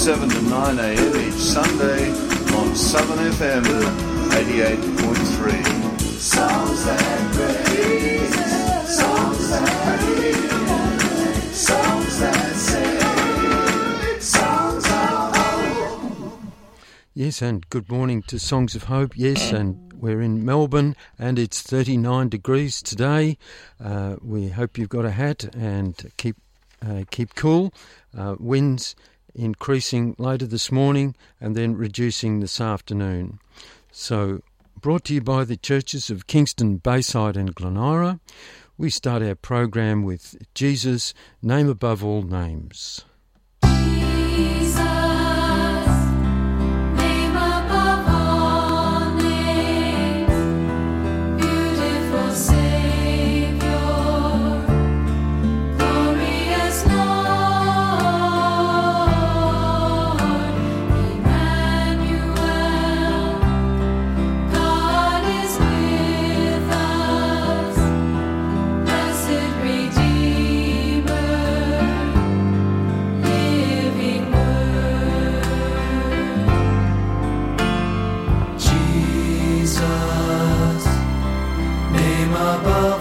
7 to 9 a.m. each Sunday on Southern FM 88.3. Songs that praise, songs that heal, songs that save, songs of hope. Yes, and good morning to Songs of Hope. Yes, and we're in Melbourne and it's 39 degrees today. Uh, we hope you've got a hat and keep uh, keep cool. Uh, winds increasing later this morning and then reducing this afternoon. So, brought to you by the churches of Kingston, Bayside, and Glen Eira, we start our program with Jesus, name above all names. above.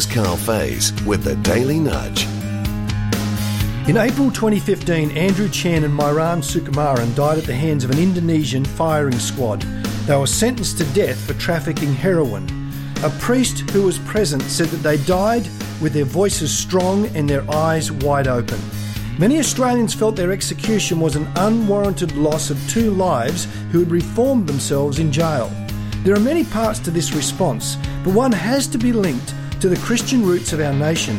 Here's Karl Faase with the Daily Nudge. In April 2015, Andrew Chan and Myuran Sukumaran died at the hands of an Indonesian firing squad. They were sentenced to death for trafficking heroin. A priest who was present said that they died with their voices strong and their eyes wide open. Many Australians felt their execution was an unwarranted loss of two lives who had reformed themselves in jail. There are many parts to this response, but one has to be linked to the Christian roots of our nation.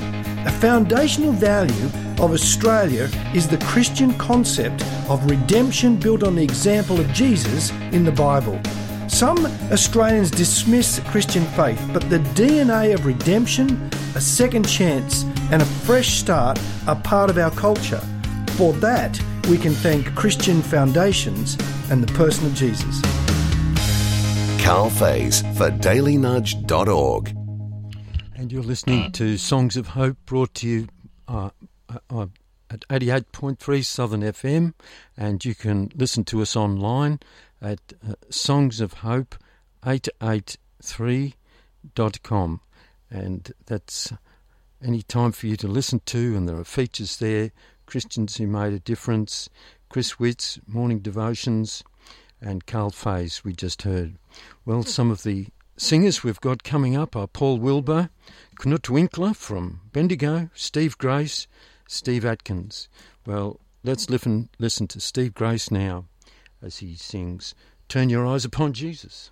A foundational value of Australia is the Christian concept of redemption built on the example of Jesus in the Bible. Some Australians dismiss Christian faith, but the DNA of redemption, a second chance, and a fresh start are part of our culture. For that, we can thank Christian foundations and the person of Jesus. Karl Faase for dailynudge.org. And you're listening to Songs of Hope brought to you uh, uh, at 88.3 Southern FM. And you can listen to us online at uh, Songs of Hope 883.com. And that's any time for you to listen to. And there are features there Christians who made a difference, Chris Witts, Morning Devotions, and Karl Faase, we just heard. Well, some of the singers we've got coming up are Paul Wilbur, Knut Winkler from Bendigo, Steve Grace, Steve Atkins. Well, let's listen, listen to Steve Grace now as he sings Turn Your Eyes Upon Jesus.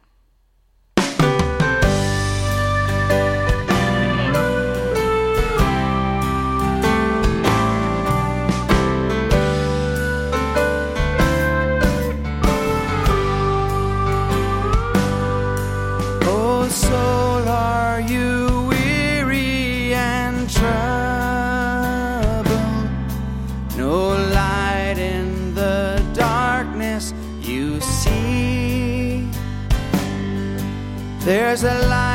There's a light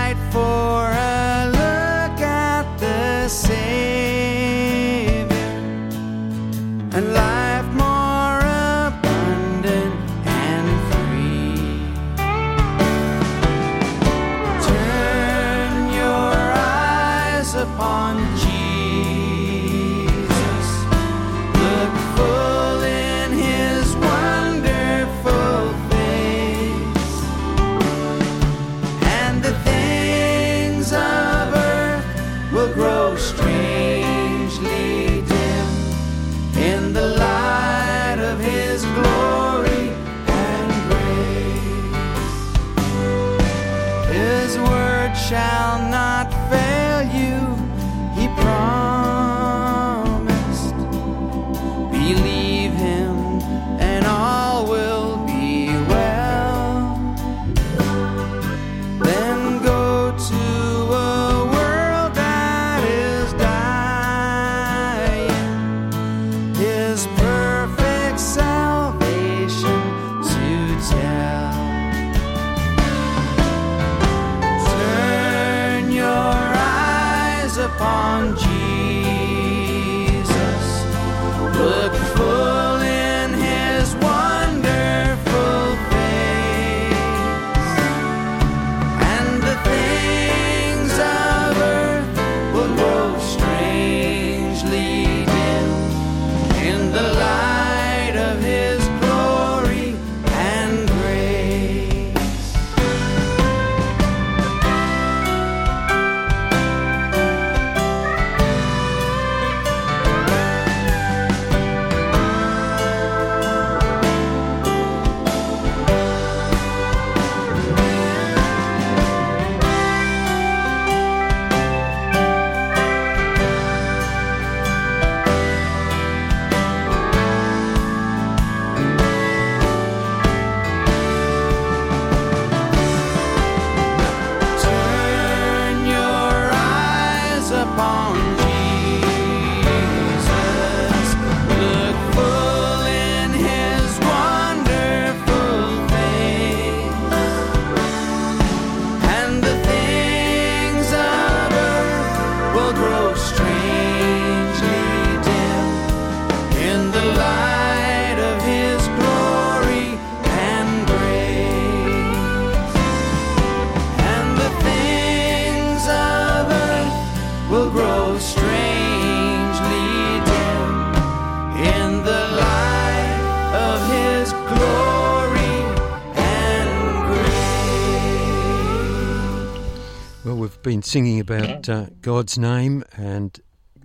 been singing about uh, God's name, and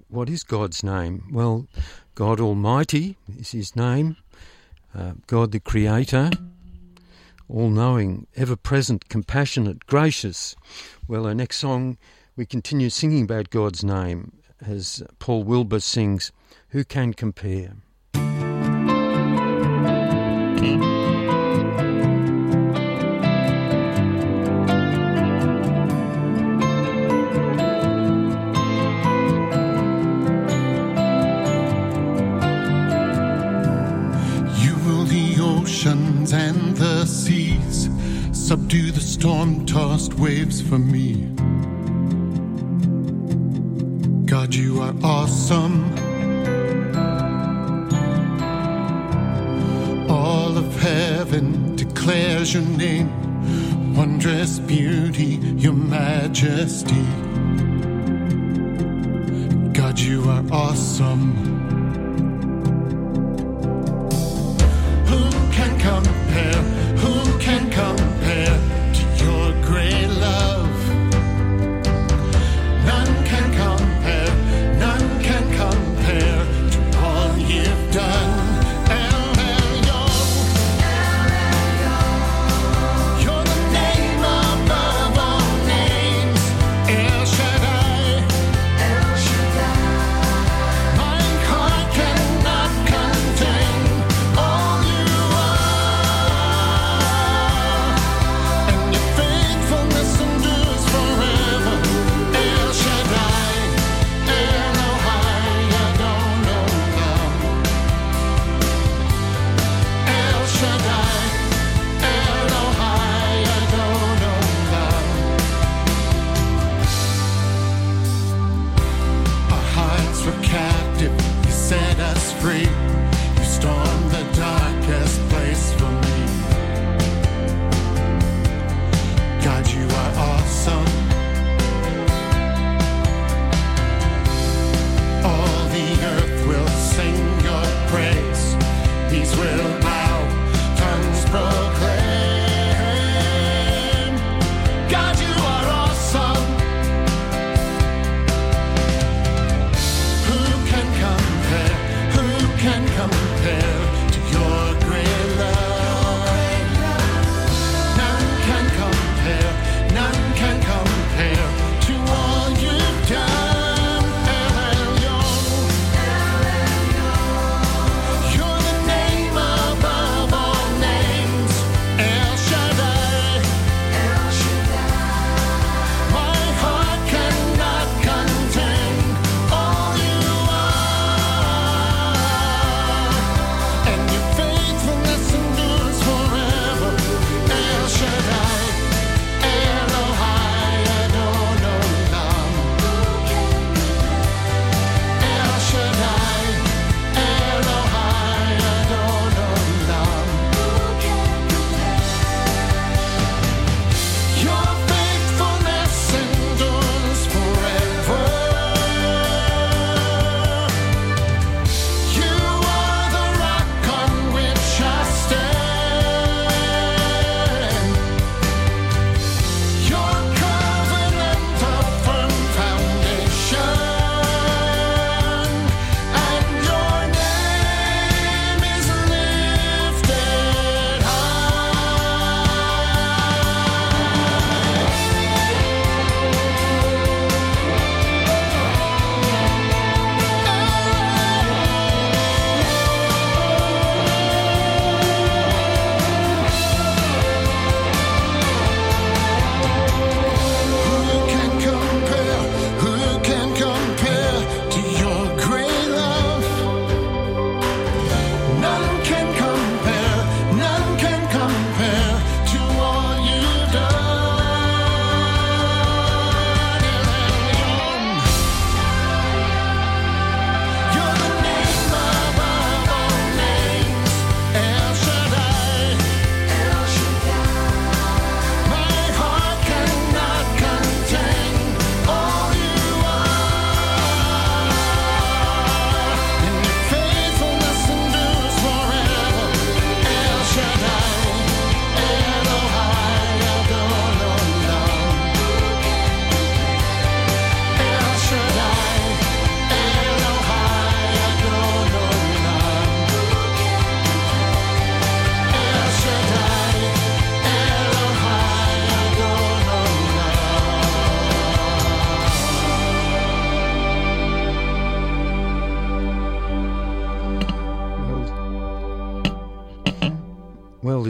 what is God's name? Well, God Almighty is His name, uh, God the Creator, all knowing, ever present, compassionate, gracious. Well, our next song, we continue singing about God's name as Paul Wilbur sings, Who Can Compare? Subdue the storm tossed waves for me. God, you are awesome. All of heaven declares your name, wondrous beauty, your majesty. God, you are awesome.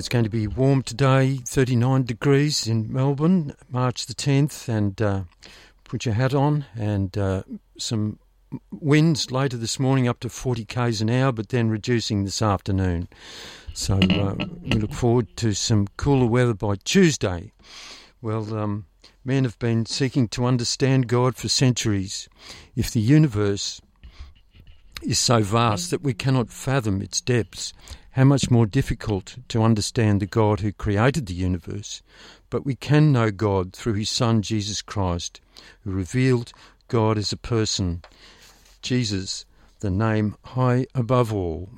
Going to be warm today, 39 degrees in Melbourne, March the 10th, and uh, put your hat on. And uh, some winds later this morning up to 40 k's an hour, but then reducing this afternoon. So uh, we look forward to some cooler weather by Tuesday. Well, um, men have been seeking to understand God for centuries. If the universe is so vast that we cannot fathom its depths, how much more difficult to understand the God who created the universe. But we can know God through his Son Jesus Christ, who revealed God as a person. Jesus, the name high above all.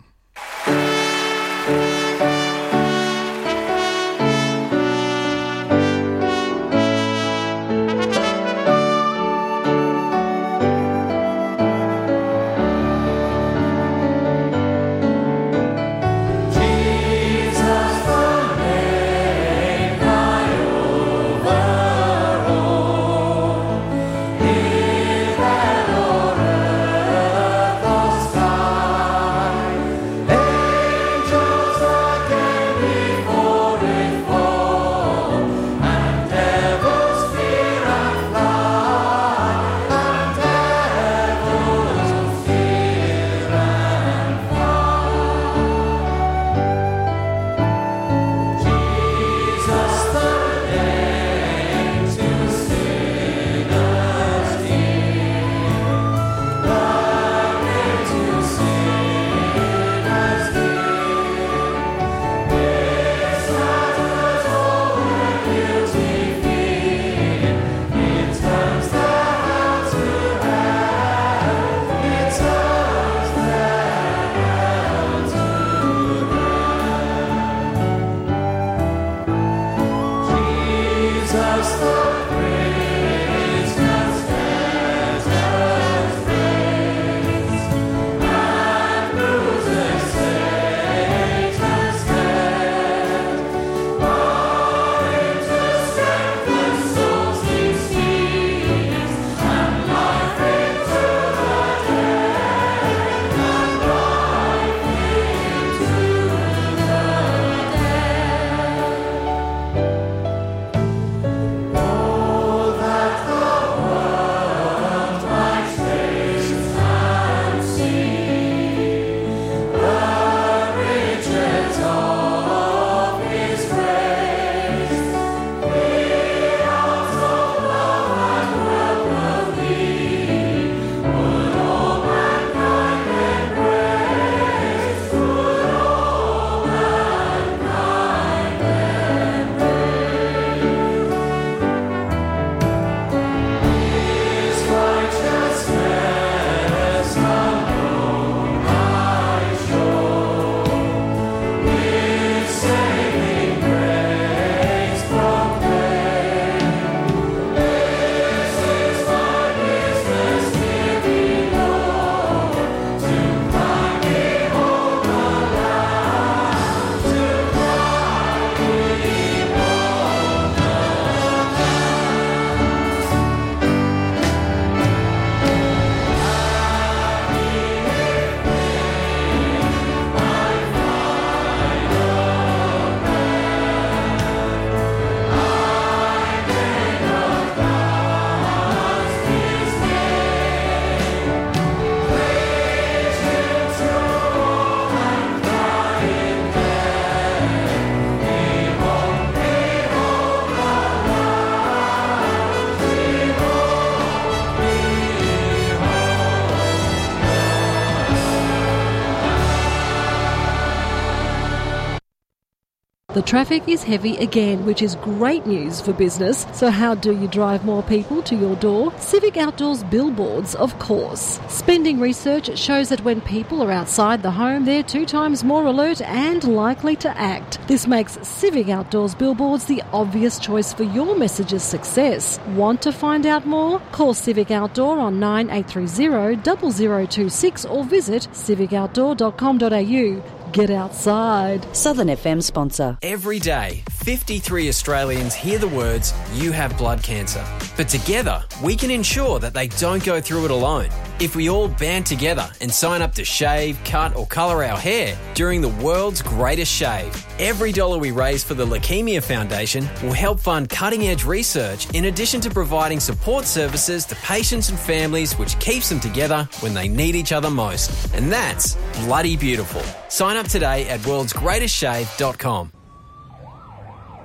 The traffic is heavy again, which is great news for business. So, how do you drive more people to your door? Civic Outdoors billboards, of course. Spending research shows that when people are outside the home, they're two times more alert and likely to act. This makes Civic Outdoors billboards the obvious choice for your message's success. Want to find out more? Call Civic Outdoor on 9830 0026 or visit civicoutdoor.com.au. Get outside. Southern FM sponsor. Every day, 53 Australians hear the words, You have blood cancer. But together, we can ensure that they don't go through it alone. If we all band together and sign up to shave, cut, or colour our hair during the world's greatest shave, every dollar we raise for the Leukemia Foundation will help fund cutting edge research in addition to providing support services to patients and families, which keeps them together when they need each other most. And that's bloody beautiful. Sign up today at worldsgreatestshave.com.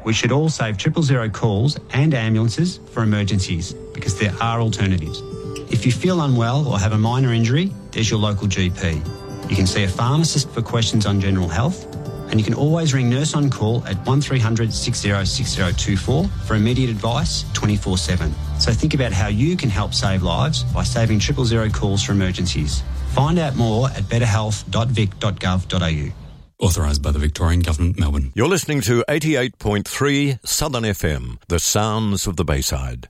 We should all save triple zero calls and ambulances for emergencies because there are alternatives. If you feel unwell or have a minor injury, there's your local GP. You can see a pharmacist for questions on general health, and you can always ring Nurse on Call at 1300 606024 for immediate advice 24 7. So think about how you can help save lives by saving triple zero calls for emergencies. Find out more at betterhealth.vic.gov.au. Authorised by the Victorian Government, Melbourne. You're listening to 88.3 Southern FM, the sounds of the Bayside.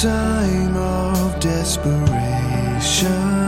Time of desperation,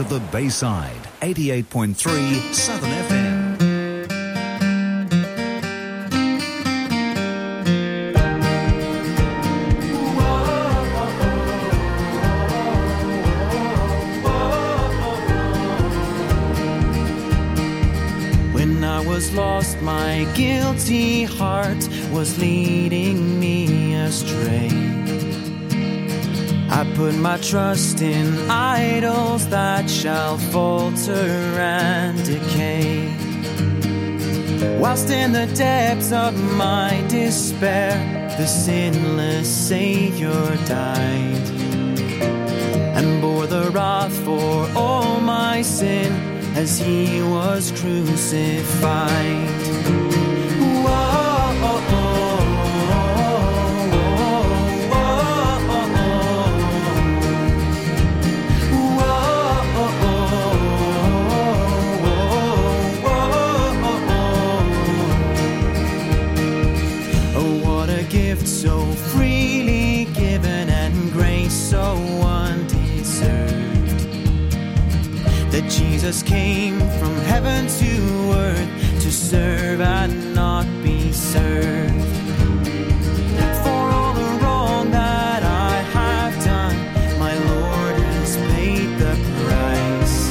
of the Bayside. 88.3 Southern FM. When I was lost, my guilty heart was leading me astray. I put my trust in idols that shall falter and decay. Whilst in the depths of my despair, the sinless Savior died and bore the wrath for all my sin as he was crucified. Gift so freely given and grace so undeserved. That Jesus came from heaven to earth to serve and not be served. For all the wrong that I have done, my Lord has paid the price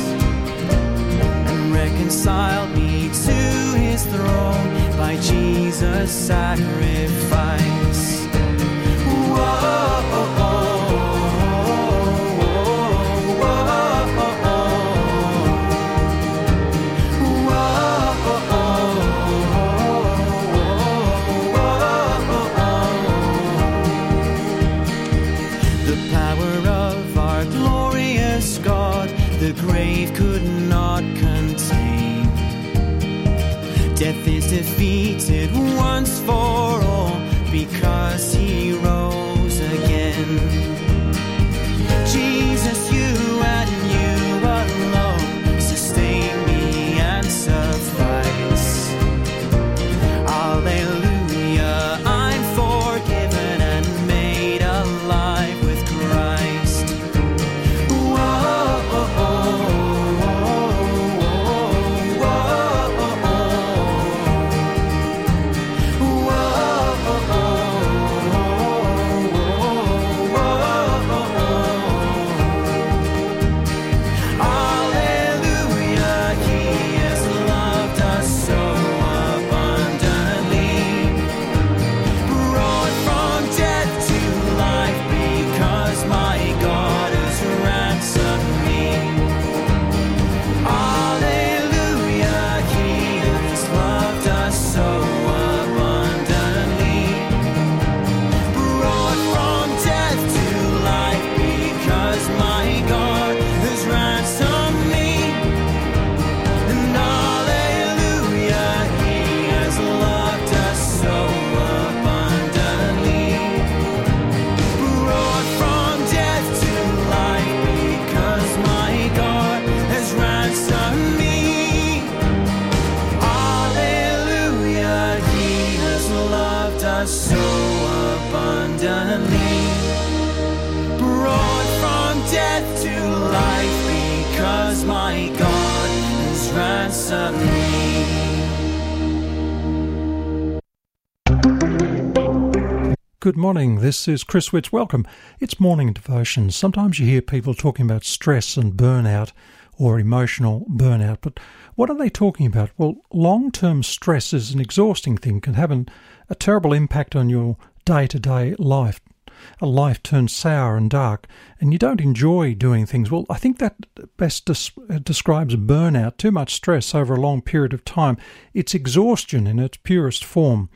and reconciled me to his throne by Jesus' sacrifice. Morning. This is Chris Witz. Welcome. It's morning devotion. Sometimes you hear people talking about stress and burnout or emotional burnout, but what are they talking about? Well, long term stress is an exhausting thing, can have an, a terrible impact on your day to day life. A life turns sour and dark, and you don't enjoy doing things. Well, I think that best des- uh, describes burnout, too much stress over a long period of time. It's exhaustion in its purest form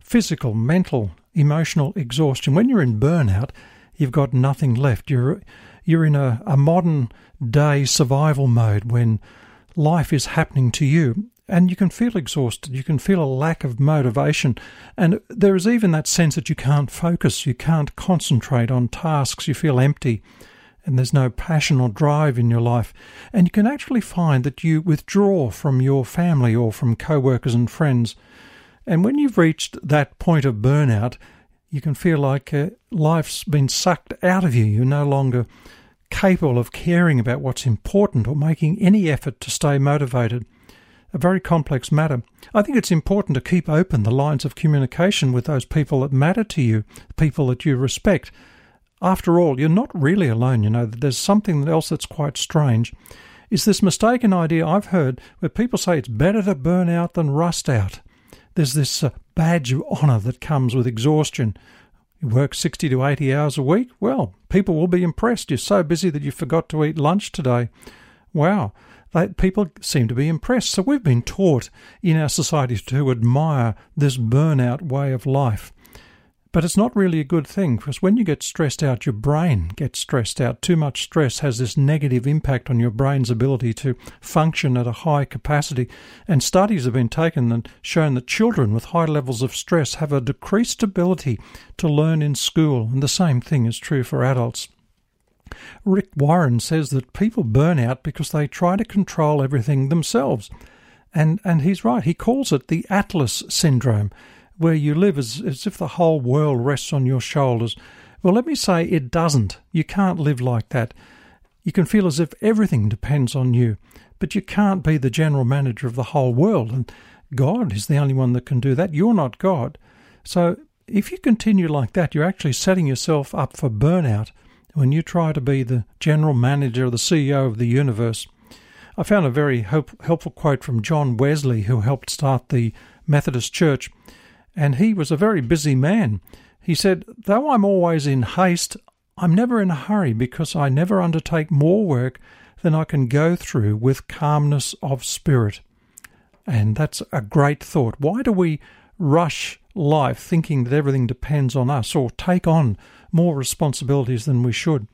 physical, mental, emotional exhaustion. When you're in burnout, you've got nothing left. You're you're in a, a modern day survival mode when life is happening to you and you can feel exhausted. You can feel a lack of motivation. And there is even that sense that you can't focus, you can't concentrate on tasks, you feel empty, and there's no passion or drive in your life. And you can actually find that you withdraw from your family or from co workers and friends. And when you've reached that point of burnout, you can feel like uh, life's been sucked out of you. You're no longer capable of caring about what's important or making any effort to stay motivated. A very complex matter. I think it's important to keep open the lines of communication with those people that matter to you, people that you respect. After all, you're not really alone, you know. There's something else that's quite strange. Is this mistaken idea I've heard where people say it's better to burn out than rust out. There's this uh, badge of honour that comes with exhaustion. You work 60 to 80 hours a week? Well, people will be impressed. You're so busy that you forgot to eat lunch today. Wow. They, people seem to be impressed. So we've been taught in our society to admire this burnout way of life. But it's not really a good thing because when you get stressed out, your brain gets stressed out. Too much stress has this negative impact on your brain's ability to function at a high capacity. And studies have been taken and shown that children with high levels of stress have a decreased ability to learn in school. And the same thing is true for adults. Rick Warren says that people burn out because they try to control everything themselves. And, and he's right. He calls it the Atlas syndrome where you live as, as if the whole world rests on your shoulders. Well, let me say it doesn't. You can't live like that. You can feel as if everything depends on you, but you can't be the general manager of the whole world. And God is the only one that can do that. You're not God. So if you continue like that, you're actually setting yourself up for burnout when you try to be the general manager, the CEO of the universe. I found a very help, helpful quote from John Wesley, who helped start the Methodist Church and he was a very busy man. He said, Though I'm always in haste, I'm never in a hurry because I never undertake more work than I can go through with calmness of spirit. And that's a great thought. Why do we rush life thinking that everything depends on us or take on more responsibilities than we should?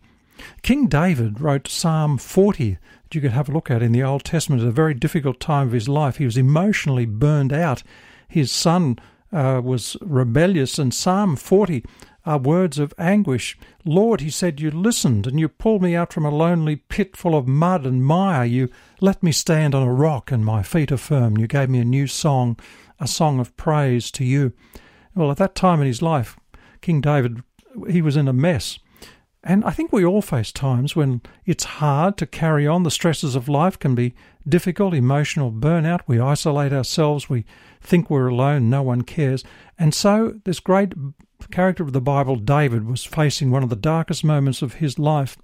King David wrote Psalm 40 that you could have a look at in the Old Testament at a very difficult time of his life. He was emotionally burned out. His son uh, was rebellious, and Psalm 40 are words of anguish. Lord, he said, you listened and you pulled me out from a lonely pit full of mud and mire. You let me stand on a rock and my feet are firm. You gave me a new song, a song of praise to you. Well, at that time in his life, King David, he was in a mess. And I think we all face times when it's hard to carry on. The stresses of life can be difficult, emotional burnout. We isolate ourselves. We think we're alone. No one cares. And so, this great character of the Bible, David, was facing one of the darkest moments of his life.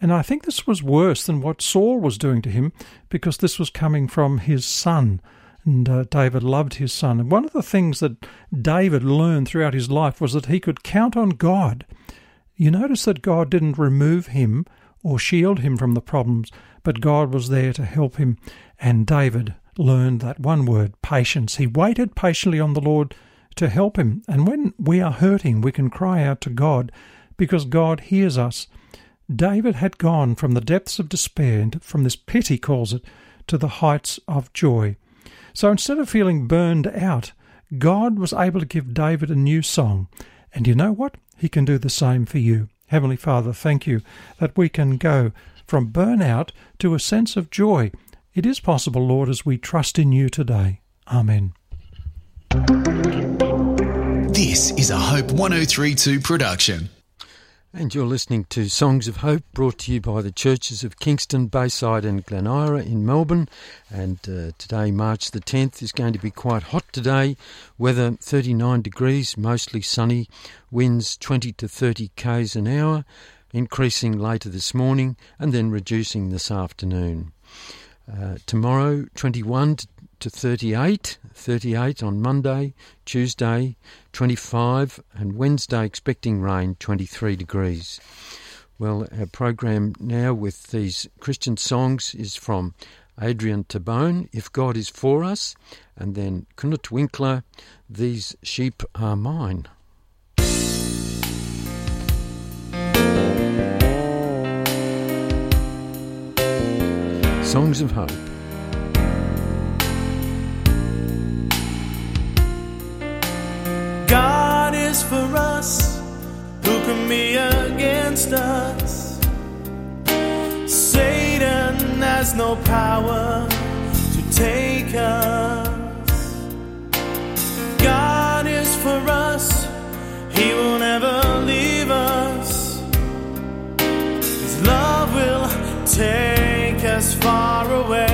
And I think this was worse than what Saul was doing to him because this was coming from his son. And uh, David loved his son. And one of the things that David learned throughout his life was that he could count on God you notice that God didn't remove him or shield him from the problems, but God was there to help him. And David learned that one word, patience. He waited patiently on the Lord to help him. And when we are hurting, we can cry out to God because God hears us. David had gone from the depths of despair, and from this pit, he calls it, to the heights of joy. So instead of feeling burned out, God was able to give David a new song. And you know what? He can do the same for you. Heavenly Father, thank you that we can go from burnout to a sense of joy. It is possible, Lord, as we trust in you today. Amen. This is a Hope 1032 production. And you're listening to Songs of Hope brought to you by the churches of Kingston, Bayside, and Glen Eira in Melbourne. And uh, today, March the 10th, is going to be quite hot today. Weather 39 degrees, mostly sunny, winds 20 to 30 k's an hour, increasing later this morning and then reducing this afternoon. Uh, tomorrow, 21 to 38, 38 on Monday, Tuesday 25, and Wednesday expecting rain 23 degrees. Well, our program now with these Christian songs is from Adrian Tabone, If God is For Us, and then Knut Winkler, These Sheep Are Mine. Songs of Hope. God is for us. Who can be against us? Satan has no power to take us. God is for us. He will never leave us. His love be far away.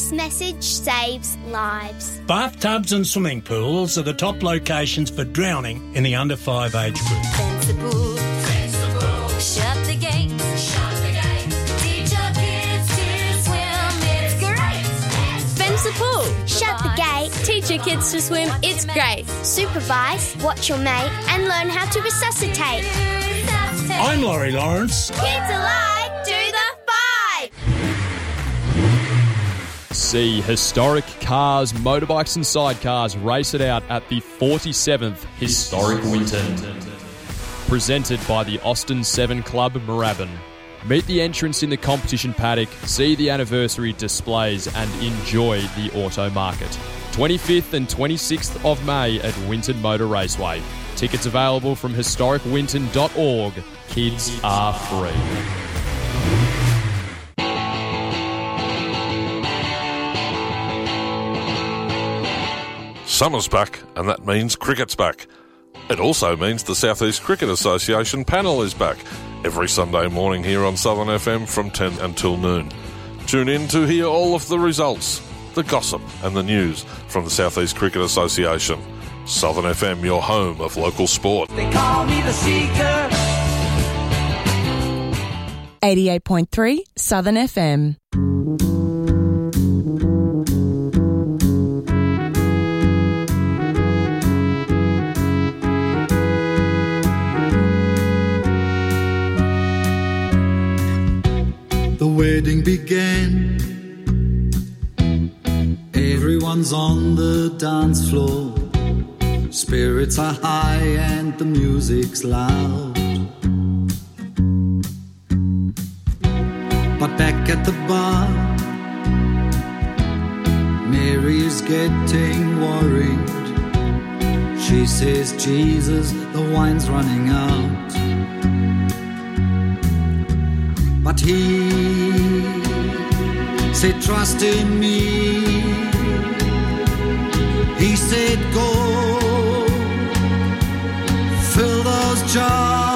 This message saves lives. Bathtubs and swimming pools are the top locations for drowning in the under 5 age group. Fence the pool. Fence the pool. Shut the gate. Shut the gate. Teach your kids to swim. It's great. Fence the pool. Shut the gate. Teach your kids to swim. It's great. Supervise, watch your mate, and learn how to resuscitate. I'm Laurie Lawrence. Kids alive, do the five. See historic cars, motorbikes, and sidecars race it out at the 47th Historic Winton. Presented by the Austin 7 Club Moorabbin. Meet the entrance in the competition paddock, see the anniversary displays, and enjoy the auto market. 25th and 26th of May at Winton Motor Raceway. Tickets available from historicwinton.org. Kids are free. Summer's back, and that means cricket's back. It also means the Southeast Cricket Association panel is back every Sunday morning here on Southern FM from 10 until noon. Tune in to hear all of the results, the gossip, and the news from the Southeast Cricket Association. Southern FM, your home of local sport. They call me the seeker. 88.3 Southern FM. The began. Everyone's on the dance floor. Spirits are high and the music's loud. But back at the bar, Mary is getting worried. She says, Jesus, the wine's running out. But he said, Trust in me. He said, Go fill those jars.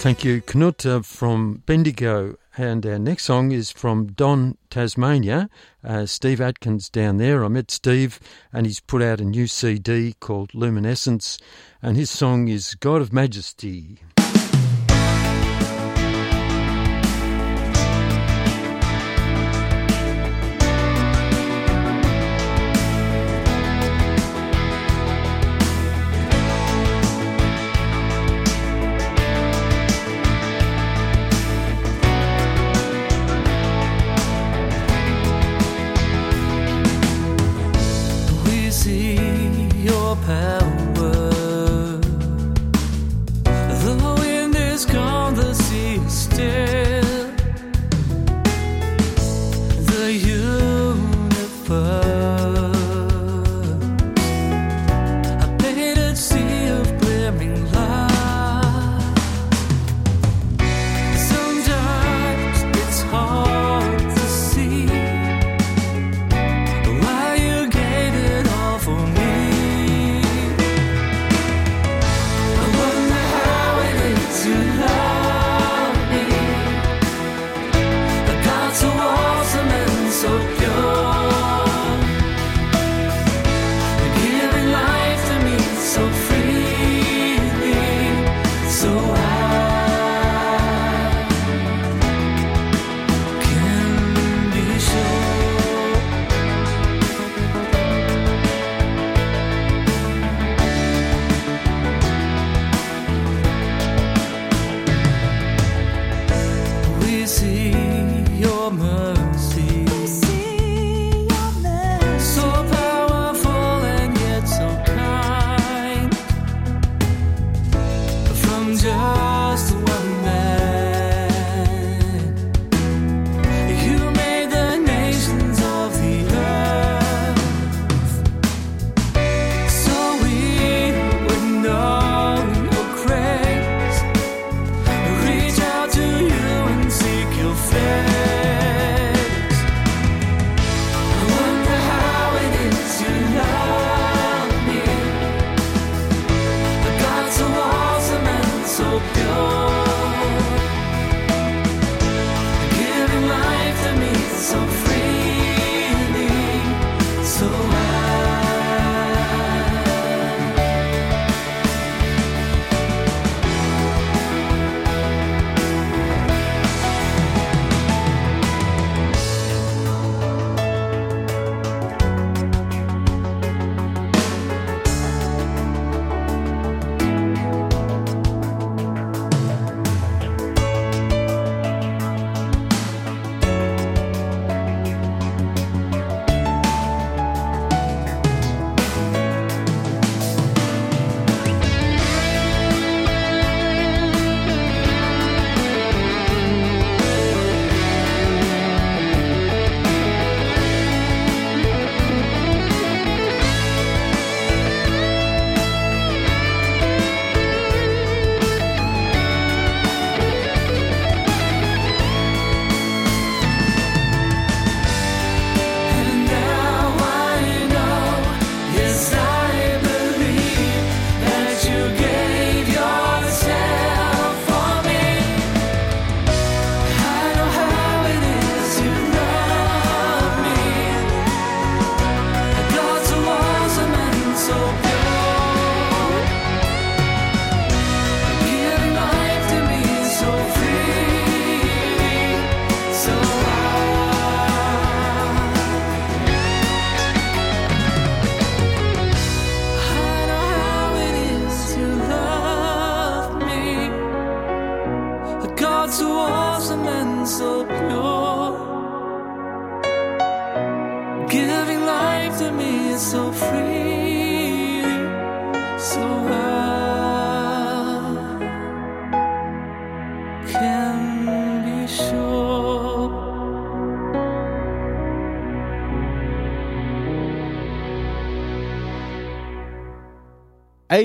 Thank you, Knut, uh, from Bendigo. And our next song is from Don Tasmania, uh, Steve Atkins down there. I met Steve and he's put out a new CD called Luminescence, and his song is God of Majesty.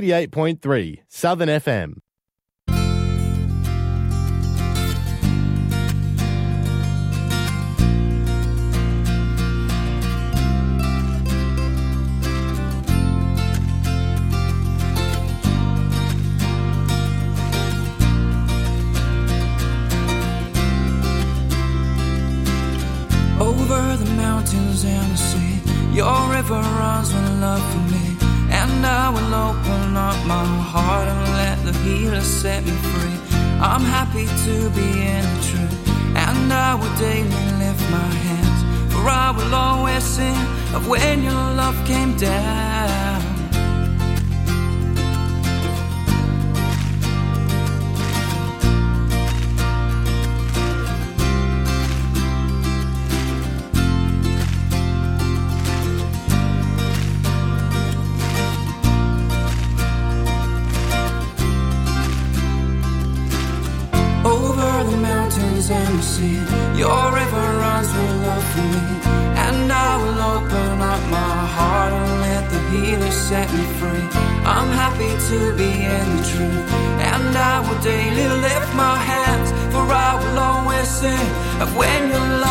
88.3 Southern FM. set me free. I'm happy to be in the truth, and I will daily lift my hands, for I will always sing of when you're.